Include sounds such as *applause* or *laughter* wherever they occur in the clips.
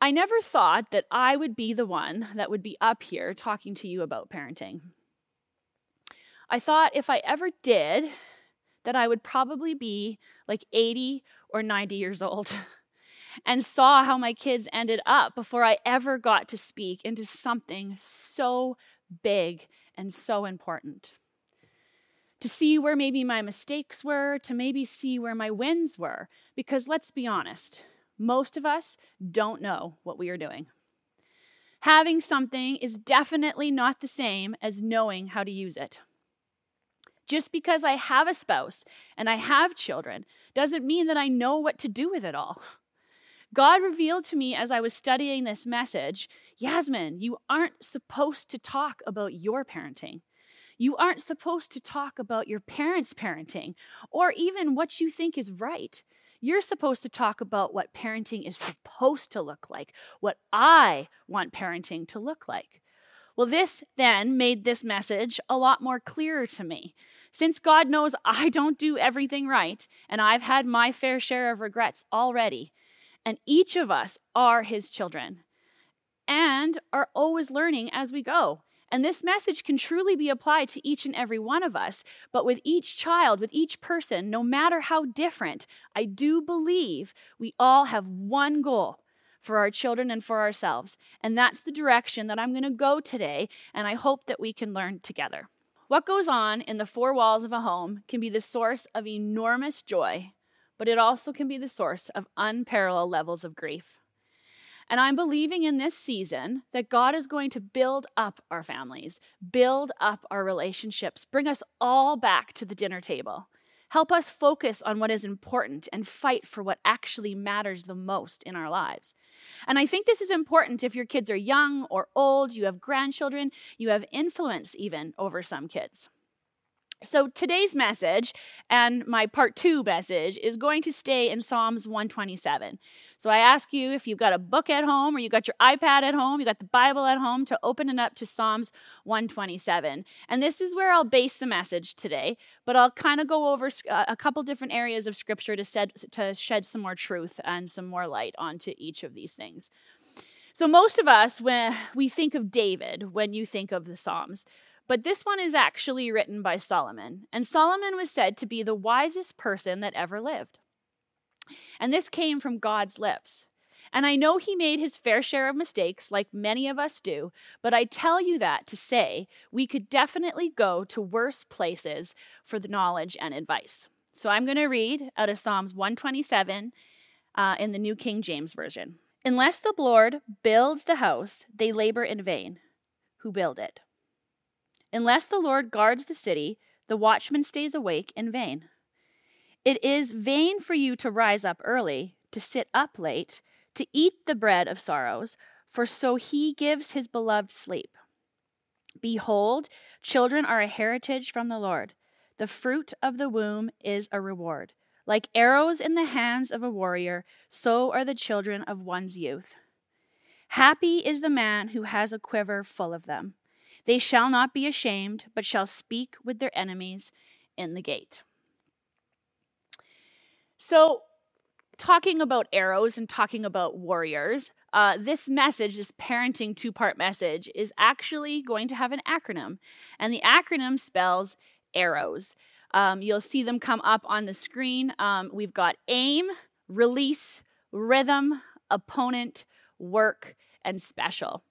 I never thought that I would be the one that would be up here talking to you about parenting. I thought if I ever did, that I would probably be like 80 or 90 years old *laughs* and saw how my kids ended up before I ever got to speak into something so big and so important. To see where maybe my mistakes were, to maybe see where my wins were. Because let's be honest, most of us don't know what we are doing. Having something is definitely not the same as knowing how to use it. Just because I have a spouse and I have children doesn't mean that I know what to do with it all. God revealed to me as I was studying this message Yasmin, you aren't supposed to talk about your parenting. You aren't supposed to talk about your parents' parenting or even what you think is right. You're supposed to talk about what parenting is supposed to look like, what I want parenting to look like. Well, this then made this message a lot more clearer to me. Since God knows I don't do everything right, and I've had my fair share of regrets already, and each of us are His children and are always learning as we go. And this message can truly be applied to each and every one of us. But with each child, with each person, no matter how different, I do believe we all have one goal for our children and for ourselves. And that's the direction that I'm going to go today. And I hope that we can learn together. What goes on in the four walls of a home can be the source of enormous joy, but it also can be the source of unparalleled levels of grief. And I'm believing in this season that God is going to build up our families, build up our relationships, bring us all back to the dinner table. Help us focus on what is important and fight for what actually matters the most in our lives. And I think this is important if your kids are young or old, you have grandchildren, you have influence even over some kids. So today's message and my part two message is going to stay in Psalms 127. So I ask you if you've got a book at home or you got your iPad at home, you got the Bible at home to open it up to Psalms 127. And this is where I'll base the message today, but I'll kind of go over uh, a couple different areas of scripture to, shed, to shed some more truth and some more light onto each of these things. So most of us when we think of David when you think of the Psalms, but this one is actually written by Solomon, and Solomon was said to be the wisest person that ever lived. And this came from God's lips. And I know he made his fair share of mistakes, like many of us do, but I tell you that to say we could definitely go to worse places for the knowledge and advice. So I'm going to read out of Psalms 127 uh, in the New King James Version. Unless the Lord builds the house, they labor in vain who build it. Unless the Lord guards the city, the watchman stays awake in vain. It is vain for you to rise up early, to sit up late, to eat the bread of sorrows, for so he gives his beloved sleep. Behold, children are a heritage from the Lord. The fruit of the womb is a reward. Like arrows in the hands of a warrior, so are the children of one's youth. Happy is the man who has a quiver full of them. They shall not be ashamed, but shall speak with their enemies in the gate. So, talking about arrows and talking about warriors, uh, this message, this parenting two part message, is actually going to have an acronym. And the acronym spells arrows. Um, you'll see them come up on the screen. Um, we've got aim, release, rhythm, opponent, work, and special.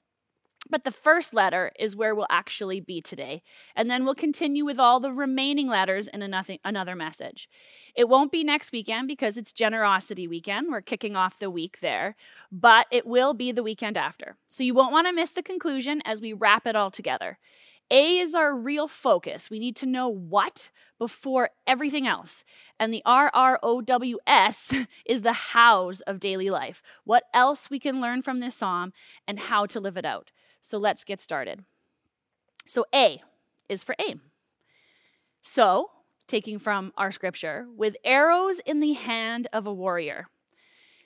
But the first letter is where we'll actually be today. And then we'll continue with all the remaining letters in another message. It won't be next weekend because it's Generosity Weekend. We're kicking off the week there, but it will be the weekend after. So you won't want to miss the conclusion as we wrap it all together. A is our real focus. We need to know what before everything else. And the R R O W S *laughs* is the hows of daily life. What else we can learn from this psalm and how to live it out. So let's get started. So A is for aim. So, taking from our scripture, with arrows in the hand of a warrior.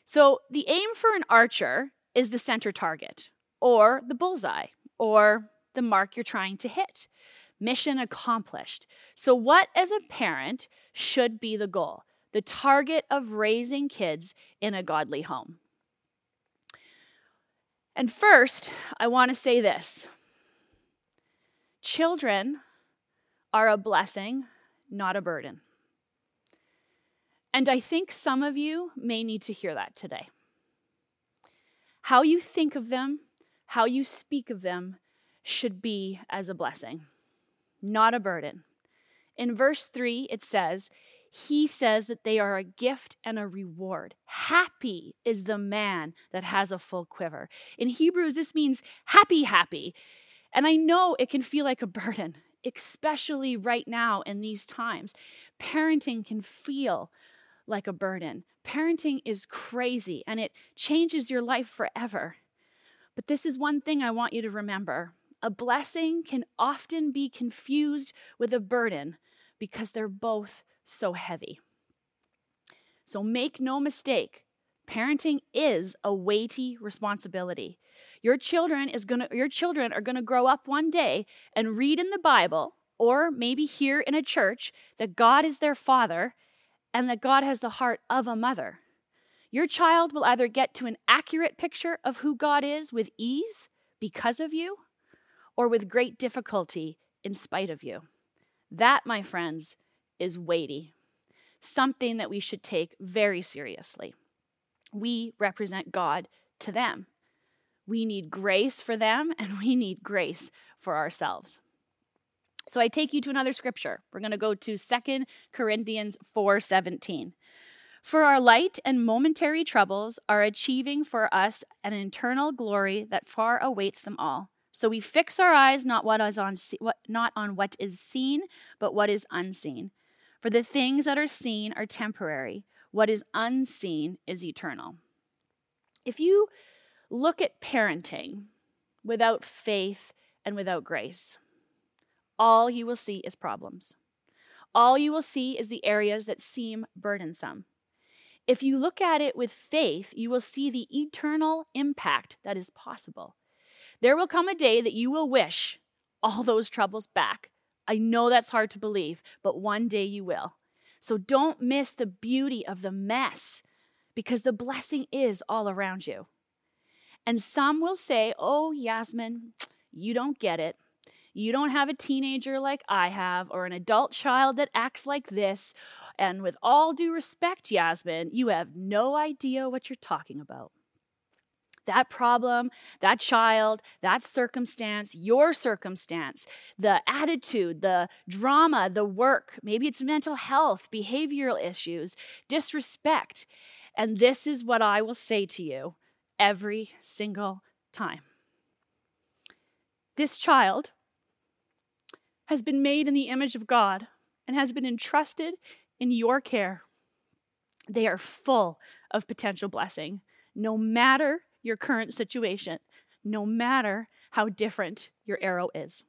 So, the aim for an archer is the center target, or the bullseye, or the mark you're trying to hit. Mission accomplished. So, what as a parent should be the goal? The target of raising kids in a godly home. And first, I want to say this children are a blessing, not a burden. And I think some of you may need to hear that today. How you think of them, how you speak of them, should be as a blessing, not a burden. In verse 3, it says, He says that they are a gift and a reward. Happy is the man that has a full quiver. In Hebrews, this means happy, happy. And I know it can feel like a burden, especially right now in these times. Parenting can feel like a burden. Parenting is crazy and it changes your life forever. But this is one thing I want you to remember a blessing can often be confused with a burden because they're both so heavy. So make no mistake, parenting is a weighty responsibility. Your children is going to your children are going to grow up one day and read in the Bible or maybe hear in a church that God is their father and that God has the heart of a mother. Your child will either get to an accurate picture of who God is with ease because of you or with great difficulty in spite of you. That, my friends, is weighty, something that we should take very seriously. We represent God to them. We need grace for them, *laughs* and we need grace for ourselves. So I take you to another scripture. We're going to go to Second Corinthians 4:17. For our light and momentary troubles are achieving for us an eternal glory that far awaits them all. So we fix our eyes not what is on what, not on what is seen, but what is unseen. For the things that are seen are temporary; what is unseen is eternal. If you look at parenting without faith and without grace, all you will see is problems. All you will see is the areas that seem burdensome. If you look at it with faith, you will see the eternal impact that is possible. There will come a day that you will wish all those troubles back. I know that's hard to believe, but one day you will. So don't miss the beauty of the mess because the blessing is all around you. And some will say, Oh, Yasmin, you don't get it. You don't have a teenager like I have, or an adult child that acts like this. And with all due respect, Yasmin, you have no idea what you're talking about that problem, that child, that circumstance, your circumstance, the attitude, the drama, the work, maybe it's mental health, behavioral issues, disrespect. And this is what I will say to you every single time. This child has been made in the image of God and has been entrusted in your care. They are full of potential blessing, no matter your current situation, no matter how different your arrow is.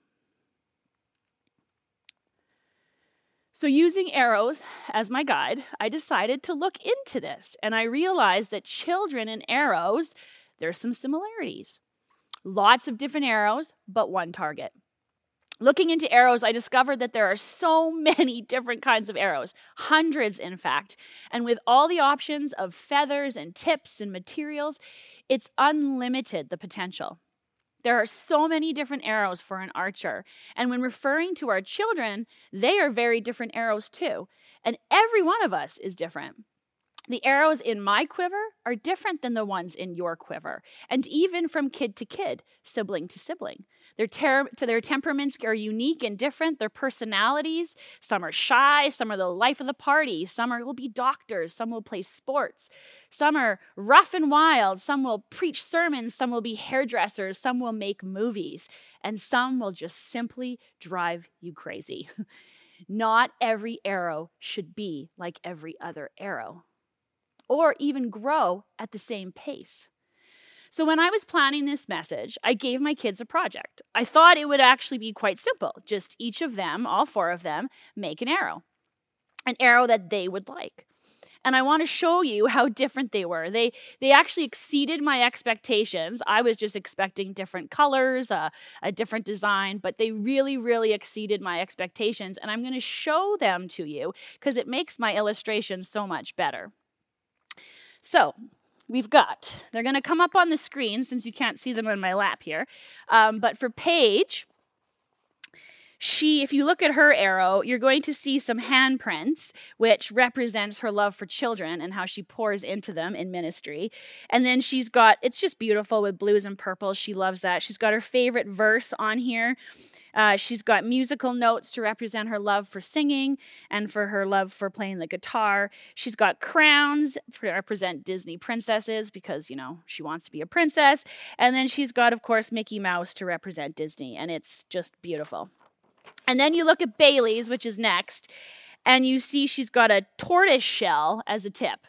So, using arrows as my guide, I decided to look into this and I realized that children and arrows, there's some similarities. Lots of different arrows, but one target. Looking into arrows, I discovered that there are so *laughs* many different kinds of arrows, hundreds in fact. And with all the options of feathers and tips and materials, it's unlimited the potential. There are so many different arrows for an archer. And when referring to our children, they are very different arrows too. And every one of us is different. The arrows in my quiver are different than the ones in your quiver, and even from kid to kid, sibling to sibling. Their, ter- to their temperaments are unique and different. Their personalities, some are shy, some are the life of the party, some are, will be doctors, some will play sports, some are rough and wild, some will preach sermons, some will be hairdressers, some will make movies, and some will just simply drive you crazy. *laughs* Not every arrow should be like every other arrow or even grow at the same pace. So, when I was planning this message, I gave my kids a project. I thought it would actually be quite simple. Just each of them, all four of them, make an arrow, an arrow that they would like. And I want to show you how different they were. They they actually exceeded my expectations. I was just expecting different colors, uh, a different design, but they really, really exceeded my expectations. And I'm going to show them to you because it makes my illustration so much better. So, we've got. They're going to come up on the screen since you can't see them in my lap here. Um, but for Paige, she, if you look at her arrow, you're going to see some handprints, which represents her love for children and how she pours into them in ministry. And then she's got, it's just beautiful with blues and purples. She loves that. She's got her favorite verse on here. Uh, she's got musical notes to represent her love for singing and for her love for playing the guitar. She's got crowns to represent Disney princesses because, you know, she wants to be a princess. And then she's got, of course, Mickey Mouse to represent Disney. And it's just beautiful. And then you look at Bailey's, which is next, and you see she's got a tortoise shell as a tip.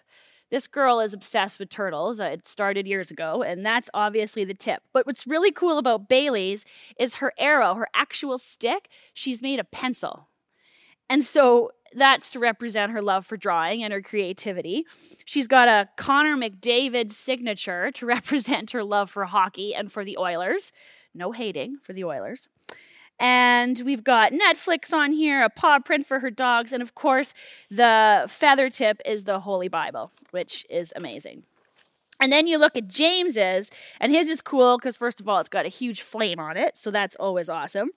This girl is obsessed with turtles. Uh, it started years ago, and that's obviously the tip. But what's really cool about Bailey's is her arrow, her actual stick, she's made a pencil. And so that's to represent her love for drawing and her creativity. She's got a Connor McDavid signature to *laughs* represent her love for hockey and for the Oilers. No hating for the Oilers. And we've got Netflix on here, a paw print for her dogs, and of course, the feather tip is the Holy Bible, which is amazing. And then you look at James's, and his is cool because, first of all, it's got a huge flame on it, so that's always awesome.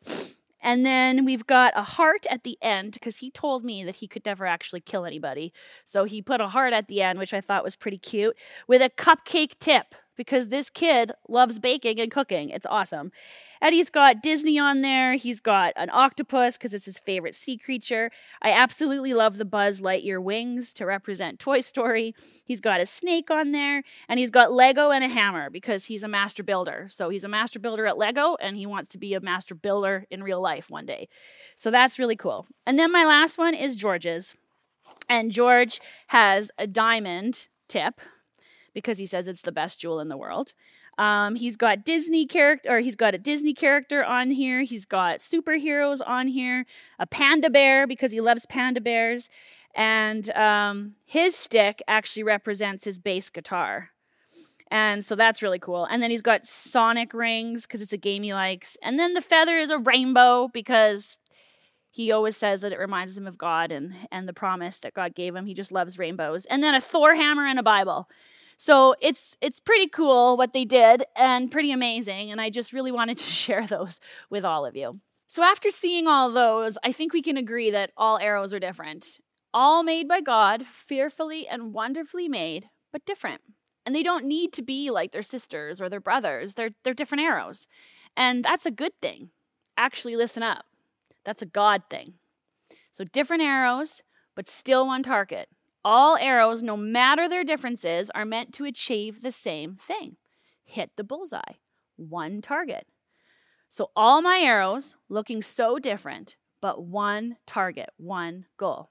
And then we've got a heart at the end because he told me that he could never actually kill anybody. So he put a heart at the end, which I thought was pretty cute, with a cupcake tip because this kid loves baking and cooking. It's awesome. And he's got Disney on there. He's got an octopus because it's his favorite sea creature. I absolutely love the Buzz Lightyear wings to represent Toy Story. He's got a snake on there. And he's got Lego and a hammer because he's a master builder. So he's a master builder at Lego and he wants to be a master builder in real life one day. So that's really cool. And then my last one is George's. And George has a diamond tip because he says it's the best jewel in the world. Um, he's got Disney character, or he's got a Disney character on here. He's got superheroes on here. A panda bear because he loves panda bears, and um, his stick actually represents his bass guitar. And so that's really cool. And then he's got Sonic rings because it's a game he likes. And then the feather is a rainbow because he always says that it reminds him of God and, and the promise that God gave him. He just loves rainbows. And then a Thor hammer and a Bible so it's it's pretty cool what they did and pretty amazing and I just really wanted to *laughs* share those with all of you. So after seeing all those, I think we can agree that all arrows are different. All made by God, fearfully and wonderfully made, but different. And they don't need to be like their sisters or their brothers. They're they're different arrows. And that's a good thing. Actually listen up. That's a God thing. So different arrows, but still one target. All arrows, no matter their differences, are meant to achieve the same thing hit the bullseye, one target. So, all my arrows looking so different, but one target, one goal.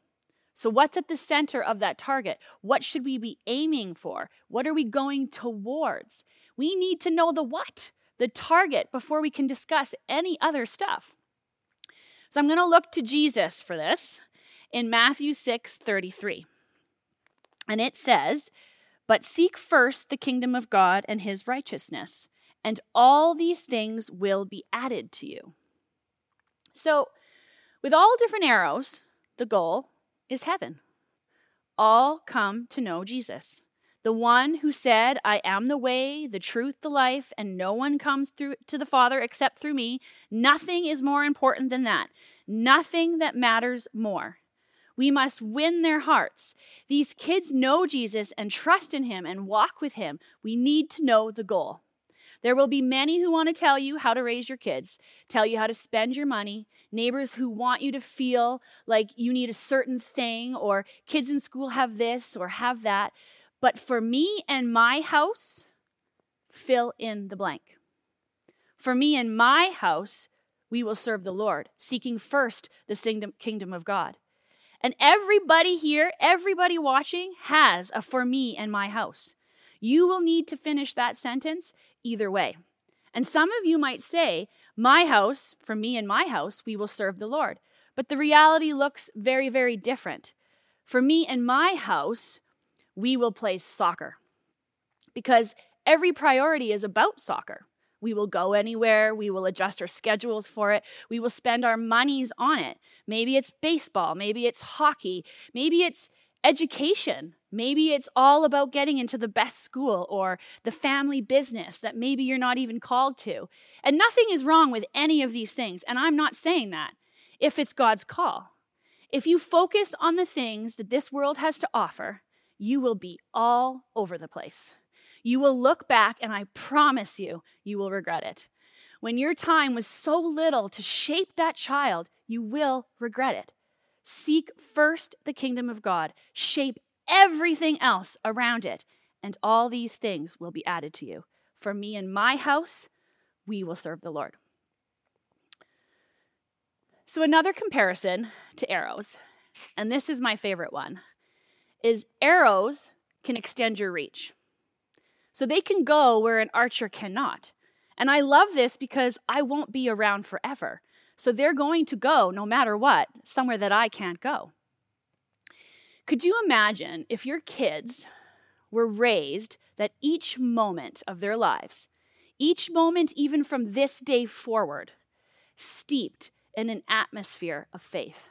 So, what's at the center of that target? What should we be aiming for? What are we going towards? We need to know the what, the target, before we can discuss any other stuff. So, I'm going to look to Jesus for this in Matthew 6 33. And it says, But seek first the kingdom of God and his righteousness, and all these things will be added to you. So, with all different arrows, the goal is heaven. All come to know Jesus, the one who said, I am the way, the truth, the life, and no one comes through to the Father except through me. Nothing is more important than that. Nothing that matters more. We must win their hearts. These kids know Jesus and trust in him and walk with him. We need to know the goal. There will be many who want to tell you how to raise your kids, tell you how to spend your money, neighbors who want you to feel like you need a certain thing, or kids in school have this or have that. But for me and my house, fill in the blank. For me and my house, we will serve the Lord, seeking first the kingdom of God. And everybody here, everybody watching, has a for me and my house. You will need to finish that sentence either way. And some of you might say, My house, for me and my house, we will serve the Lord. But the reality looks very, very different. For me and my house, we will play soccer. Because every priority is about soccer. We will go anywhere. We will adjust our schedules for it. We will spend our monies on it. Maybe it's baseball. Maybe it's hockey. Maybe it's education. Maybe it's all about getting into the best school or the family business that maybe you're not even called to. And nothing is wrong with any of these things. And I'm not saying that if it's God's call. If you focus on the things that this world has to offer, you will be all over the place. You will look back, and I promise you, you will regret it. When your time was so little to shape that child, you will regret it. Seek first the kingdom of God, shape everything else around it, and all these things will be added to you. For me and my house, we will serve the Lord. So, another comparison to arrows, and this is my favorite one, is arrows can extend your reach. So they can go where an archer cannot. And I love this because I won't be around forever. So they're going to go, no matter what, somewhere that I can't go. Could you imagine if your kids were raised that each moment of their lives, each moment even from this day forward, steeped in an atmosphere of faith?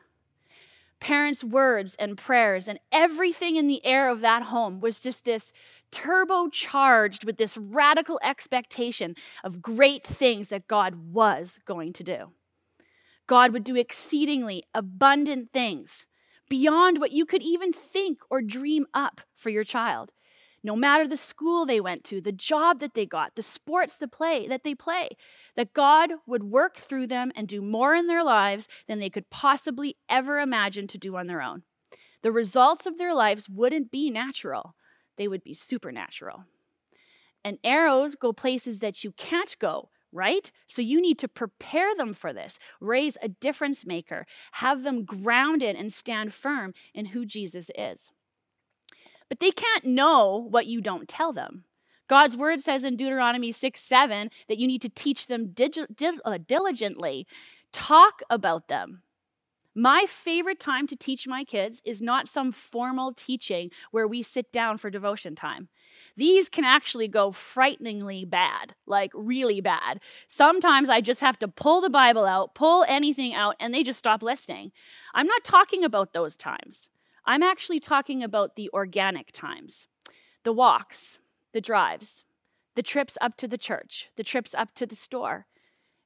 Parents' words and prayers and everything in the air of that home was just this turbocharged with this radical expectation of great things that God was going to do. God would do exceedingly abundant things beyond what you could even think or dream up for your child. No matter the school they went to, the job that they got, the sports that play that they play, that God would work through them and do more in their lives than they could possibly ever imagine to do on their own. The results of their lives wouldn't be natural they would be supernatural. And arrows go places that you can't go, right? So you need to prepare them for this, raise a difference maker, have them grounded and stand firm in who Jesus is. But they can't know what you don't tell them. God's word says in Deuteronomy 6 7 that you need to teach them dig- dig- uh, diligently, talk about them, my favorite time to teach my kids is not some formal teaching where we sit down for devotion time. These can actually go frighteningly bad, like really bad. Sometimes I just have to pull the Bible out, pull anything out, and they just stop listening. I'm not talking about those times. I'm actually talking about the organic times the walks, the drives, the trips up to the church, the trips up to the store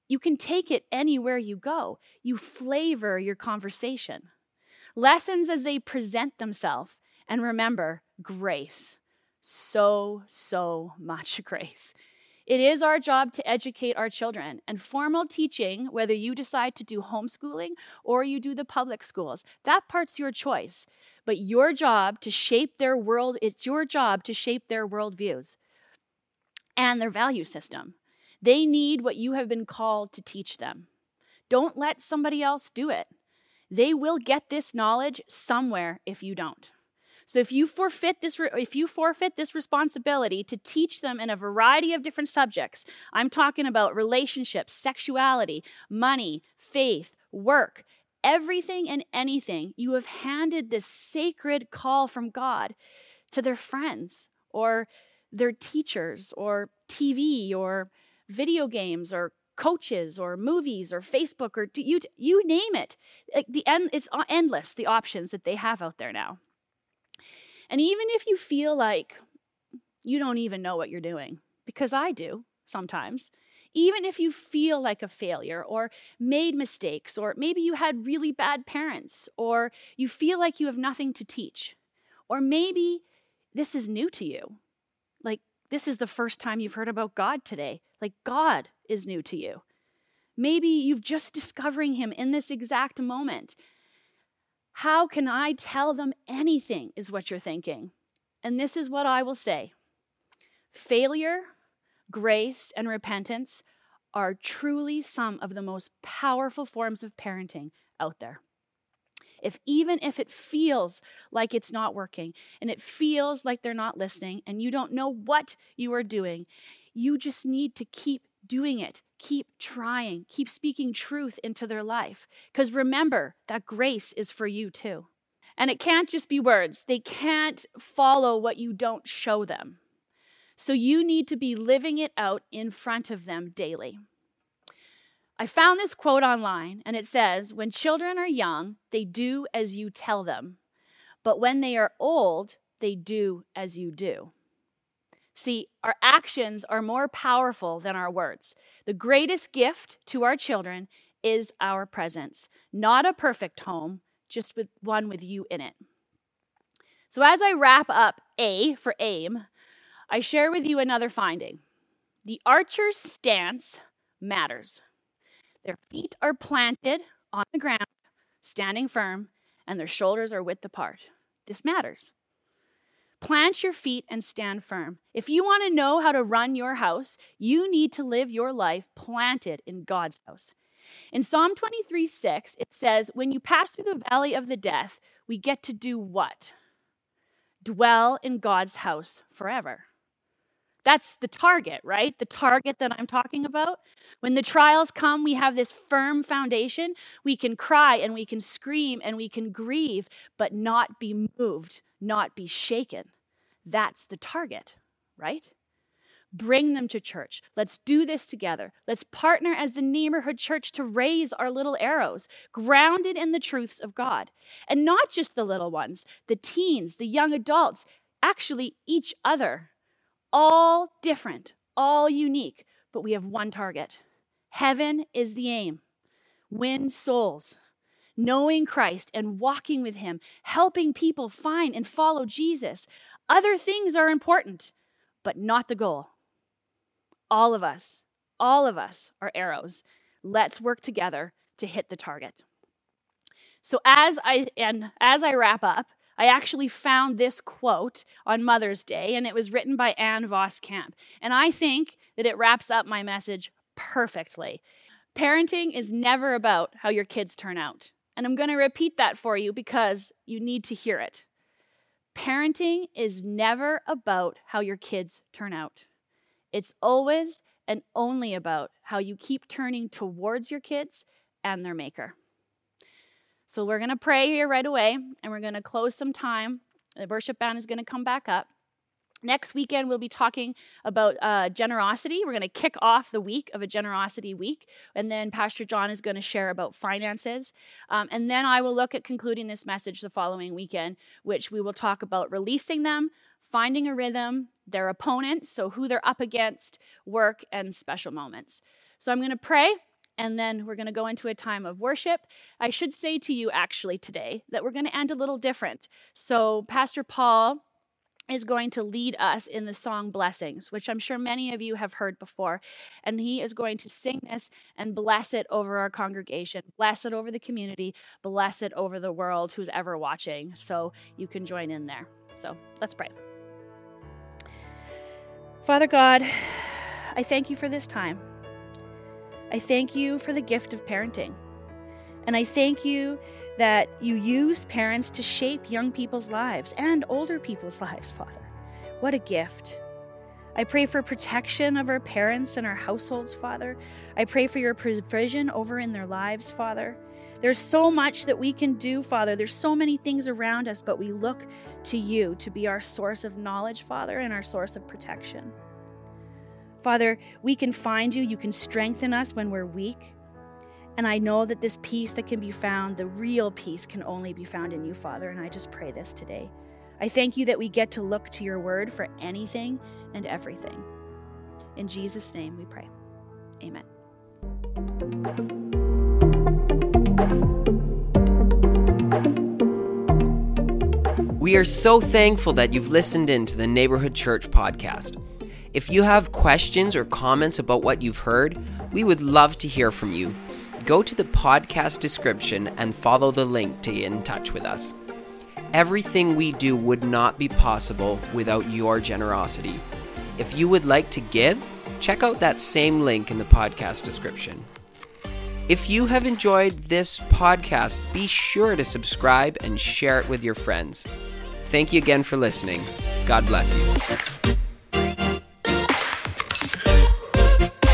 you can take it anywhere you go. You flavor your conversation. Lessons as they present themselves. And remember, grace. So, so much *laughs* grace. It is our job to educate our children, and formal teaching, whether you decide to do homeschooling or you do the public schools, that part's your choice. But your job to shape their world, it's your job to shape their worldviews and their value system. They need what you have been called to teach them. Don't let somebody else do it. They will get this knowledge somewhere if you don't. So if you forfeit this if you forfeit this responsibility to teach them in a variety of different subjects, I'm talking about relationships, sexuality, money, faith, work, everything and anything, you have handed this sacred call from God to their friends or their teachers or TV or video games or coaches or movies or Facebook or you you name it. the end it's endless the options that they have out there now. And even if you feel like you don't even know what you're doing, because I do sometimes, Even if you feel like a failure or made mistakes, or maybe you had really bad parents, or you feel like you have nothing to teach, or maybe this is new to you. This is the first time you've heard about God today. Like God is new to you. Maybe you've just *laughs* discovering him in this exact moment. How can I tell them anything is what you're thinking. And this is what I will say. Failure, grace, and repentance are truly some of the most powerful forms of parenting out there. If even if it feels like it's not working and it feels like they're not listening and you don't know what you are doing, you just need to keep doing it. Keep trying. Keep speaking truth into their life. Because remember that grace is for you too. And it can't just be words, they can't follow what you don't show them. So you need to be living it out in front of them daily. I found this quote online, and it says When children are young, they do as you tell them, but when they are old, they do as you do. See, our actions are more powerful than our words. The greatest gift to our children is our presence, not a perfect home, just with one with you in it. So, as I wrap up A for aim, I share with you another finding. The archer's stance matters. Their feet are planted on the ground, standing firm, and their shoulders are width apart. This matters. Plant your feet and stand firm. If you want to know how to run your house, you need to live your life planted in God's house. In Psalm 23 6, it says, When you pass through the valley of the death, we get to do what? Dwell in God's house forever. That's the target, right? The target that I'm talking about. When the trials come, we have this firm foundation. We can cry and we can scream and we can grieve, but not be moved, not be shaken. That's the target, right? Bring them to church. Let's do this together. Let's partner as the neighborhood church to raise our little arrows, grounded in the truths of God. And not just the little ones, the teens, the young adults, actually, each other all different, all unique, but we have one target. Heaven is the aim. Win souls, knowing Christ and walking with Him, helping people find and follow Jesus. Other things are important, but not the goal. All of us, all of us are arrows. Let's work together to hit the target. So as I and as I wrap up, I actually found this quote on Mother's Day, and it was written by Ann Voskamp. And I think that it wraps up my message perfectly. Parenting is never about how your kids turn out. And I'm going to repeat that for you because you need to hear it. Parenting is never about how your kids turn out. It's always and only about how you keep turning towards your kids and their maker. So we're going to pray here right away and we're going to close some time. The worship band is going to come back up. Next weekend, we'll be talking about uh, generosity. We're going to kick off the week of a generosity week. And then Pastor John is going to share about finances. Um, and then I will look at concluding this message the following weekend, which we will talk about releasing them, finding a rhythm, their opponents, so who they're up against, work, and special moments. So I'm going to pray and then we're going to go into a time of worship. I should say to you actually today that we're going to end a little different. So, Pastor Paul is going to lead us in the song Blessings, which I'm sure many of you have heard before. And he is going to sing this and bless it over our congregation, bless it over the community, bless it over the world who's ever watching. So you can join in there. So let's pray. Father God, I thank you for this time. I thank you for the gift of parenting. And I thank you that you use parents to shape young people's lives and older people's lives, Father. What a gift. I pray for protection of our parents and our households, Father. I pray for your provision over in their lives, Father. There's so much that we can do, Father. There's so many things around us, but we look to you to be our source of knowledge, Father, and our source of protection. Father, we can find you. You can strengthen us when we're weak. And I know that this peace that can be found, the real peace, can only be found in you, Father. And I just pray this today. I thank you that we get to look to your word for anything and everything. In Jesus' name we pray. Amen. We are so thankful that you've listened in to the Neighborhood Church podcast. If you have questions or comments about what you've heard, we would love to hear from you. Go to the podcast description and follow the link to get in touch with us. Everything we do would not be possible without your generosity. If you would like to give, check out that same link in the podcast description. If you have enjoyed this podcast, be sure to subscribe and share it with your friends. Thank you again for listening. God bless you.